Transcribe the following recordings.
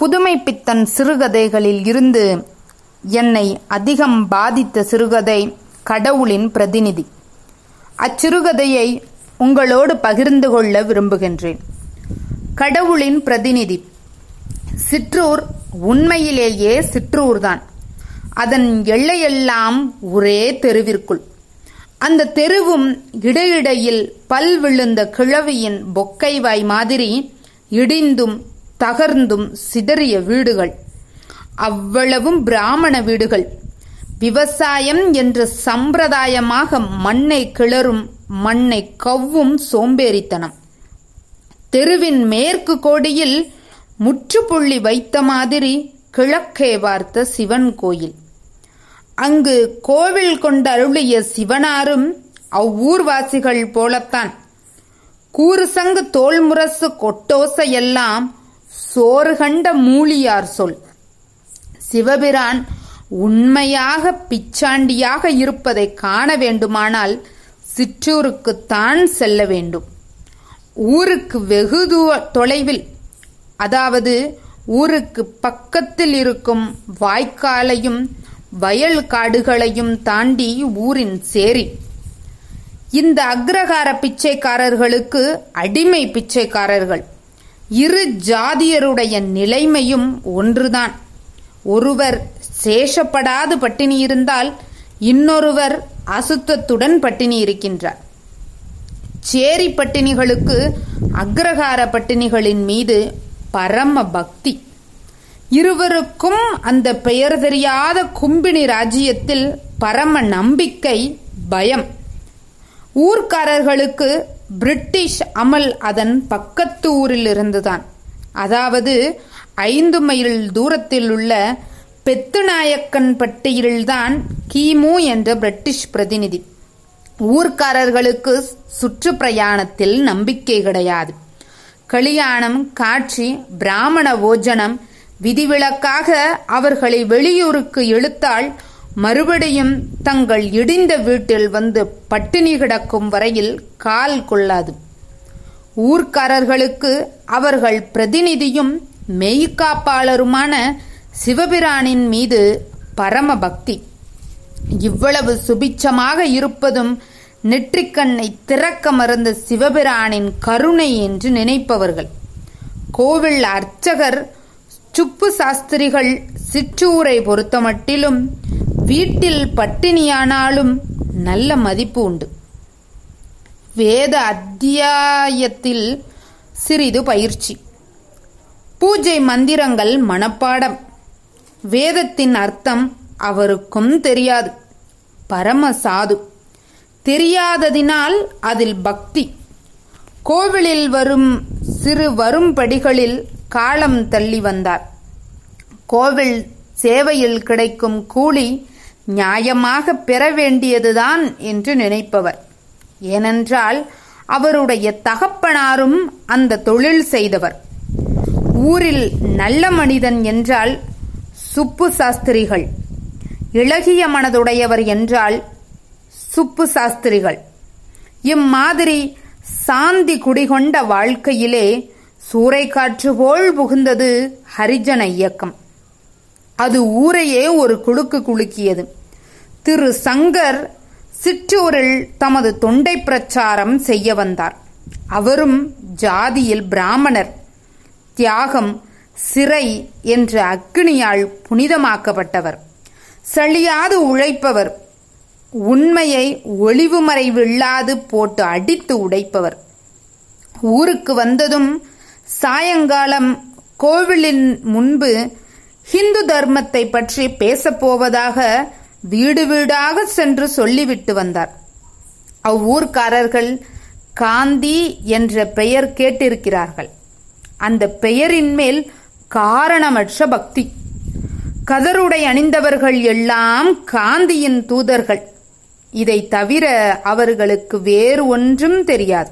புதுமை பித்தன் சிறுகதைகளில் இருந்து என்னை அதிகம் பாதித்த சிறுகதை கடவுளின் பிரதிநிதி. அச்சிறுகதையை உங்களோடு பகிர்ந்து கொள்ள விரும்புகின்றேன். கடவுளின் பிரதிநிதி. சிற்றூர் உண்மையிலேயே சிற்றூர்தான். அதன் எல்லையெல்லாம் ஒரே தெருவிற்குள். அந்த தெருவும் இடையிடையில் பல் விழுந்த கிழவியின் பொக்கைவாய் மாதிரி இடிந்தும் தகர்ந்தும் சிதறிய வீடுகள். அவ்வளவும் பிராமண வீடுகள். விவசாயம் என்ற சம்பிரதாயமாக மண்ணை கிளறும் மண்ணை கவ்வும் சோம்பேறித்தனம். தெருவின் மேற்கு கோடியில் முற்றுப்புள்ளி வைத்த மாதிரி கிழக்கே பார்த்த சிவன் கோயில். அங்கு கோவில் கொண்டருளிய சிவனாரும் அவ்வூர்வாசிகள் போலத்தான். கூறுசங்கு தோல்முரசு கொட்டோசையெல்லாம் சோறு கண்ட மூலியார் சொல். சிவபிரான் உண்மையாக பிச்சாண்டியாக இருப்பதை காண வேண்டுமானால் சிற்றூருக்குத்தான் செல்ல வேண்டும். ஊருக்கு வெகு தொலைவில் அதாவது ஊருக்கு பக்கத்தில் இருக்கும் வாய்க்காலையும் வயல் காடுகளையும் தாண்டி ஊரின் சேரி. இந்த அக்ரகார பிச்சைக்காரர்களுக்கு அடிமை பிச்சைக்காரர்கள். இரு ஜாதியருடைய நிலைமையும் ஒன்றுதான். ஒருவர் சேஷப்படாது பட்டினி இருந்தால் இன்னொருவர் அசுத்தத்துடன் பட்டினி இருக்கின்றார். சேரி பட்டினிகளுக்கு அக்ரகார பட்டினிகளின் மீது பரம பக்தி. இருவருக்கும் அந்த பெயர் தெரியாத கும்பினி ராஜ்யத்தில் பரம நம்பிக்கை பயம். ஊர்க்காரர்களுக்கு பிரிட்டிஷ் அமல் அதன் பக்கத்து ஊரில் இருந்துதான் அதாவது ஐந்து மைல் தூரத்தில் உள்ள பெத்துநாயக்கன் பட்டியில்தான் கிமு என்ற பிரிட்டிஷ் பிரதிநிதி. ஊர்க்காரர்களுக்கு சுற்றுப்பிரயாணத்தில் நம்பிக்கை கிடையாது. கலியாணம் காட்சி பிராமண ஓஜனம் விதிவிலக்காக அவர்களை வெளியூருக்கு இழுத்தால் மறுபடியும் தங்கள் இடிந்த வீட்டில் வந்து பட்டினி கிடக்கும் வரையில் கால் கொள்ளாது. ஊர்க்காரர்களுக்கு அவர்கள் பிரதிநிதியும் மெய்காப்பாளருமான சிவபிரானின் மீது பரம பக்தி இவ்வளவு சுபிச்சமாக இருப்பதும் நெற்றிக்கண்ணை திறக்க மறந்த சிவபிரானின் கருணை என்று நினைப்பவர்கள். கோவில் அர்ச்சகர் சுப்பு சாஸ்திரிகள் சிற்றூரை பொறுத்தமட்டிலும் வீட்டில் பட்டினியானாலும் நல்ல மதிப்பு உண்டு. வேத அத்தியாயத்தில் சிறிது பயிற்சி. பூஜை மந்திரங்கள் மனப்பாடம். வேதத்தின் அர்த்தம் அவருக்கும் தெரியாது. பரம சாது. தெரியாததினால் அதில் பக்தி. கோவிலில் வரும் சிறு வரும்படிகளில் காலம் தள்ளி வந்தார். கோவில் சேவையில் கிடைக்கும் கூலி நியாயமாக பெற வேண்டியதுதான் என்று நினைப்பவர். ஏனென்றால் அவருடைய தகப்பனாரும் அந்த தொழில் செய்தவர். ஊரில் நல்ல மனிதன் என்றால் சுப்பு சாஸ்திரிகள். இளகிய மனதுடையவர் என்றால் சுப்பு சாஸ்திரிகள். இம்மாதிரி சாந்தி குடிகொண்ட வாழ்க்கையிலே சூறைக்காற்று போல் புகுந்தது ஹரிஜன இயக்கம். அது ஊரையே ஒரு குலுக்கு குலுக்கியது. திரு சங்கர் சிற்றூரில் தமது தொண்டை பிரச்சாரம் செய்ய வந்தார். அவரும் ஜாதியில் பிராமணர். தியாகம் சிறை என்ற அக்னியால் புனிதமாக்கப்பட்டவர். சளியாது உழைப்பவர். உண்மையை ஒளிவு மறைவில்லாது போட்டு அடித்து உடைப்பவர். ஊருக்கு வந்ததும் சாயங்காலம் கோவிலின் முன்பு ஹிந்து தர்மத்தை பற்றி பேசப்போவதாக வீடு வீடாக சென்று சொல்லிவிட்டு வந்தார். அவ்வூர்க்காரர்கள் காந்தி என்ற பெயர் கேட்டிருக்கிறார்கள். அந்த பெயரின் மேல் காரணமற்ற பக்தி. கதருடை அணிந்தவர்கள் எல்லாம் காந்தியின் தூதர்கள். இதை தவிர அவர்களுக்கு வேறு ஒன்றும் தெரியாது.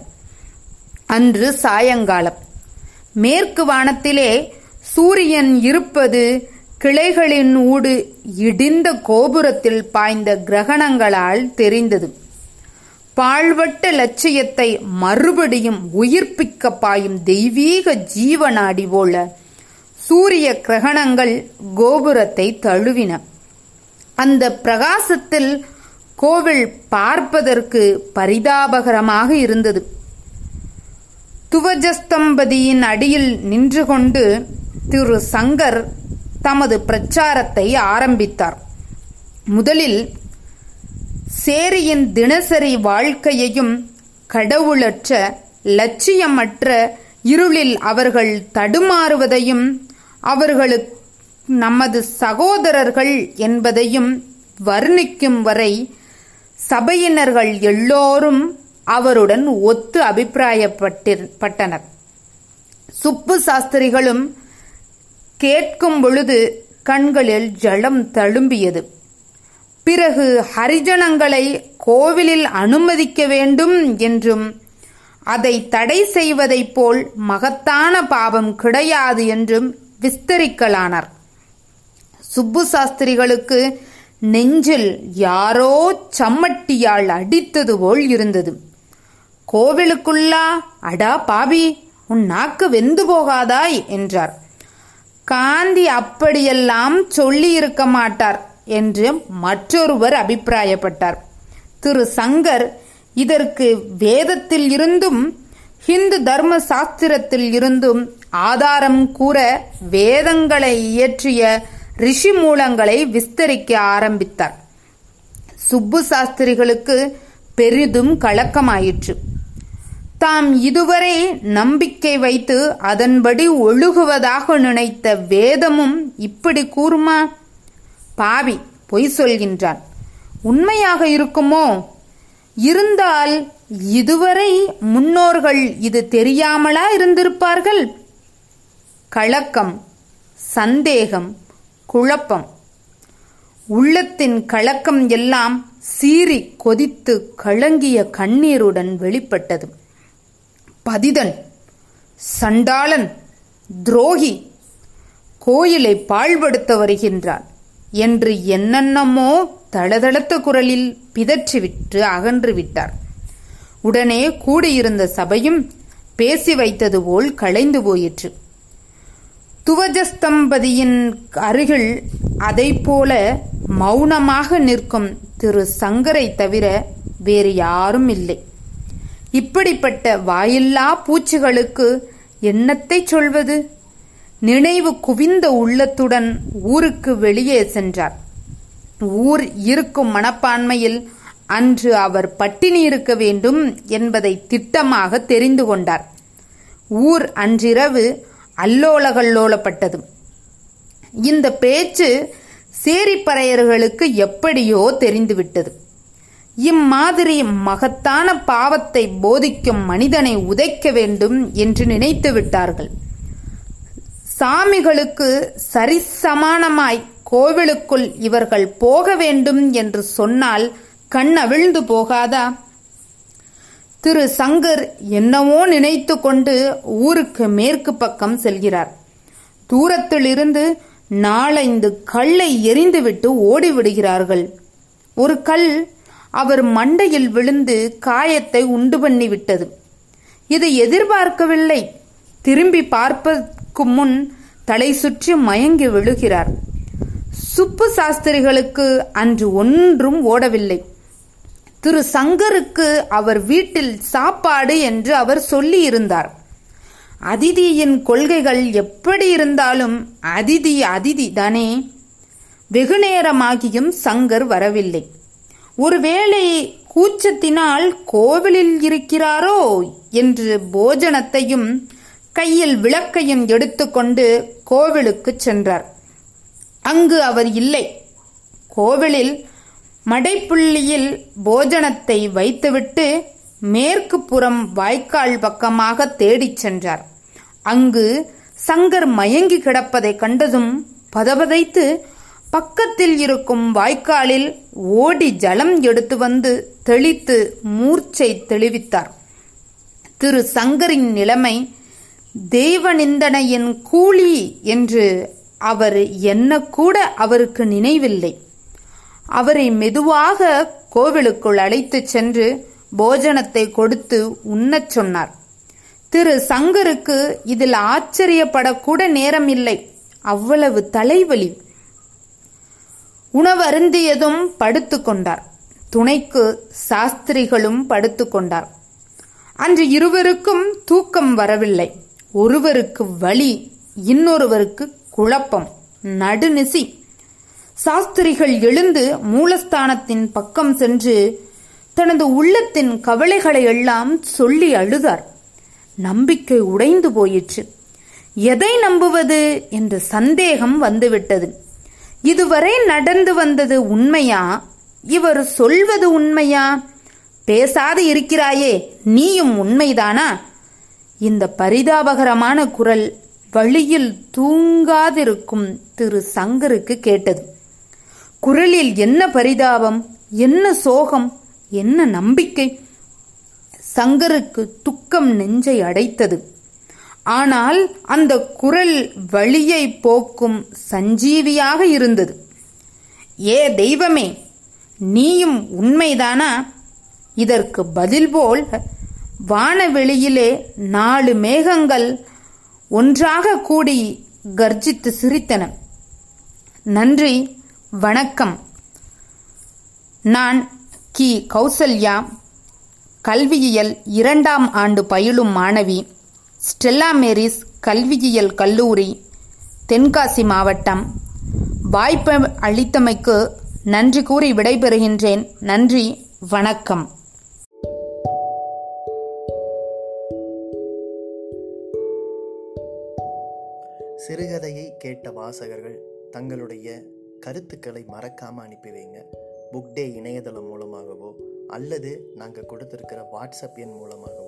அன்று சாயங்காலம். மேற்கு வானத்திலே சூரியன் இருப்பது கிளைகளின் ஊடு இடிந்த கோபுரத்தில் பாய்ந்த கிரகணங்களால் தெரிந்தது. பாழ்வட்ட லட்சியத்தை மறுபடியும் உயிர்ப்பிக்க பாயும் தெய்வீக ஜீவநாடி போல சூரிய கிரகணங்கள் கோபுரத்தை தழுவின. அந்த பிரகாசத்தில் கோவில் பார்ப்பதற்கு பரிதாபகரமாக இருந்தது. துவஜஸ்தம்பதியின் அடியில் நின்று கொண்டு திரு சங்கர் தமது பிரச்சாரத்தை ஆரம்பித்தார். முதலில் சேரியின் தினசரி வாழ்க்கையையும் கடவுளற்ற லட்சியமற்ற இருளில் அவர்கள் தடுமாறுவதையும் அவர்களுக்கு நமது சகோதரர்கள் என்பதையும் வர்ணிக்கும் வரை சபையினர்கள் எல்லோரும் அவருடன் ஒத்து அபிப்பிராயப்பட்டனர் சுப்பு சாஸ்திரிகளும் கேட்கும் பொழுது கண்களில் ஜலம் தழும்பியது. பிறகு ஹரிஜனங்களை கோவிலில் அனுமதிக்க வேண்டும் என்றும் அதை தடை செய்வதைப் போல் மகத்தான பாவம் கிடையாது என்றும் விஸ்தரிக்கலானார். சுப்பு சாஸ்திரிகளுக்கு நெஞ்சில் யாரோ சம்மட்டியால் அடித்தது போல் இருந்தது. கோவிலுக்குள்ளா அடா பாபி உன் நாக்கு வெந்து போகாதாய் என்றார். காந்தி அப்படியெல்லாம் சொல்லியிருக்க மாட்டார் என்று மற்றொருவர் அபிப்பிராயப்பட்டார். திரு சங்கர் இதற்கு வேதத்தில் இருந்தும் ஹிந்து தர்ம சாஸ்திரத்தில் இருந்தும் ஆதாரம் கூற வேதங்களை இயற்றிய ரிஷி மூலங்களை விஸ்தரிக்க ஆரம்பித்தார். சுப்பு சாஸ்திரிகளுக்கு பெரிதும் கலக்கமாயிற்று. தாம் இதுவரை நம்பிக்கை வைத்து அதன்படி ஒழுகுவதாக நினைத்த வேதமும் இப்படி கூறுமா? பாவி பொய் சொல்கின்றான். உண்மையாக இருக்குமோ? இருந்தால் இதுவரை முன்னோர்கள் இது தெரியாமலா இருந்திருப்பார்கள்? கலக்கம் சந்தேகம் குழப்பம். உள்ளத்தின் கலக்கம் எல்லாம் சீறி கொதித்து கலங்கிய கண்ணீருடன் வெளிப்பட்டது. பதிதன் சண்டாளன் துரோகி கோயிலை பாழ்படுத்த வருகின்றான் என்று என்னென்னமோ தளதளத்த குரலில் பிதற்றிவிட்டு அகன்று விட்டார். உடனே கூடியிருந்த சபையும் பேசி வைத்தது போல் களைந்து போயிற்று. துவஜஸ்தம்பதியின் அருகில் அதை போல மௌனமாக நிற்கும் திரு சங்கரை தவிர வேறு யாரும் இல்லை. இப்படிப்பட்ட வாயில்லா பூச்சிகளுக்கு என்னத்தை சொல்வது? நினைவு குவிந்த உள்ளத்துடன் ஊருக்கு வெளியே சென்றார். ஊர் இருக்கும் மனப்பான்மையில் அன்று அவர் பட்டினி இருக்க வேண்டும் என்பதை திட்டமாக தெரிந்து கொண்டார். ஊர் அன்றிரவு அல்லோலகல்லோலப்பட்டது இந்த பேச்சு சேரிப்பறையர்களுக்கு எப்படியோ தெரிந்துவிட்டது. இம்மாதிரி மகத்தான பாவத்தை போதிக்கும் மனிதனை உதைக்க வேண்டும் என்று நினைத்து விட்டார்கள். சாமிகளுக்கு சரிசமானமாய் கோவிலுக்குள் இவர்கள் போக வேண்டும் என்று சொன்னால் கண் அவிழ்ந்து போகாதா? திரு சங்கர் என்னவோ நினைத்து கொண்டு ஊருக்கு மேற்கு பக்கம் செல்கிறார். தூரத்திலிருந்து நாலைந்து கல்லை எரிந்துவிட்டு ஓடிவிடுகிறார்கள். ஒரு கல் அவர் மண்டையில் விழுந்து காயத்தை உண்டு பண்ணிவிட்டது இதை எதிர்பார்க்கவில்லை. திரும்பி பார்ப்பதற்கு முன் தலை சுற்றி மயங்கி விழுகிறார். சுப்பு சாஸ்திரிகளுக்கு அன்று ஒன்றும் ஓடவில்லை. திரு சங்கருக்கு அவர் வீட்டில் சாப்பாடு என்று அவர் சொல்லி இருந்தார் அதிதியின் கொள்கைகள் எப்படி இருந்தாலும் அதிதி அதிதி தானே. வெகுநேரமாகியும் சங்கர் வரவில்லை. ஒருவேளை கூச்சத்தினால் கோவிலில் இருக்கிறாரோ என்று போஜனத்தையும் கையில் விளக்கையும் எடுத்துக்கொண்டு கோவிலுக்கு சென்றார். அங்கு அவர் இல்லை. கோவிலில் மடைப்புள்ளியில் போஜனத்தை வைத்துவிட்டு மேற்கு புறம் வாய்க்கால் பக்கமாக தேடிச் சென்றார். அங்கு சங்கர் மயங்கி கிடப்பதை கண்டதும் பதபதைத்து பக்கத்தில் இருக்கும் வாய்க்காலில் ஓடி ஜலம் எடுத்து வந்து தெளித்து மூர்ச்சை தெளிவித்தார். திரு சங்கரின் நிலைமை தெய்வநிந்தனையின் கூலி என்று அவர் என்ன கூட அவருக்கு நினைவில்லை. அவரை மெதுவாக கோவிலுக்குள் அழைத்துச் சென்று போஜனத்தை கொடுத்து உண்ணச் சொன்னார். திரு சங்கருக்கு இதில் ஆச்சரியப்படக்கூட நேரமில்லை. அவ்வளவு தலைவலி. உணவருந்தியதும் படுத்துக்கொண்டார் துணைக்கு சாஸ்திரிகளும் படுத்துக்கொண்டார் அன்று இருவருக்கும் தூக்கம் வரவில்லை. ஒருவருக்கு வலி இன்னொருவருக்கு குழப்பம் நடுநிசி. சாஸ்திரிகள் எழுந்து மூலஸ்தானத்தின் பக்கம் சென்று தனது உள்ளத்தின் கவலைகளை எல்லாம் சொல்லி அழுதார். நம்பிக்கை உடைந்து போயிற்று. எதை நம்புவது? என்ற சந்தேகம் வந்துவிட்டது. இதுவரை நடந்து வந்தது உண்மையா? இவர் சொல்வது உண்மையா? பேசாது இருக்கிறாயே நீயும் உண்மைதானா? இந்த பரிதாபகரமான குரல் வழியில் தூங்காதிருக்கும் திரு சங்கருக்கு கேட்டது. குரலில் என்ன பரிதாபம் என்ன சோகம் என்ன நம்பிக்கை? சங்கருக்கு துக்கம் நெஞ்சை அடைத்தது. ஆனால் அந்த குரல் வழியை போக்கும் சஞ்சீவியாக இருந்தது. ஏ தெய்வமே நீயும் உண்மைதானா? இதற்கு பதில் போல் வானவெளியிலே நாலு மேகங்கள் ஒன்றாக கூடி கர்ஜித்து சிரித்தன. நன்றி வணக்கம். நான் கி. கௌசல்யா கல்வியியல் இரண்டாம் ஆண்டு பயிலும் மாணவி. ஸ்டெல்லா மேரிஸ் கல்வியியல் கல்லூரி தென்காசி மாவட்டம். வாய்ப்பு அளித்தமைக்கு நன்றி கூறி விடைபெறுகின்றேன். நன்றி வணக்கம். சிறுகதையை கேட்ட வாசகர்கள் தங்களுடைய கருத்துக்களை மறக்காமல் அனுப்பி வைங்க. புக் டே இணையதளம் மூலமாகவோ அல்லது நாங்கள் கொடுத்துருக்கிற வாட்ஸ்அப் எண் மூலமாகவோ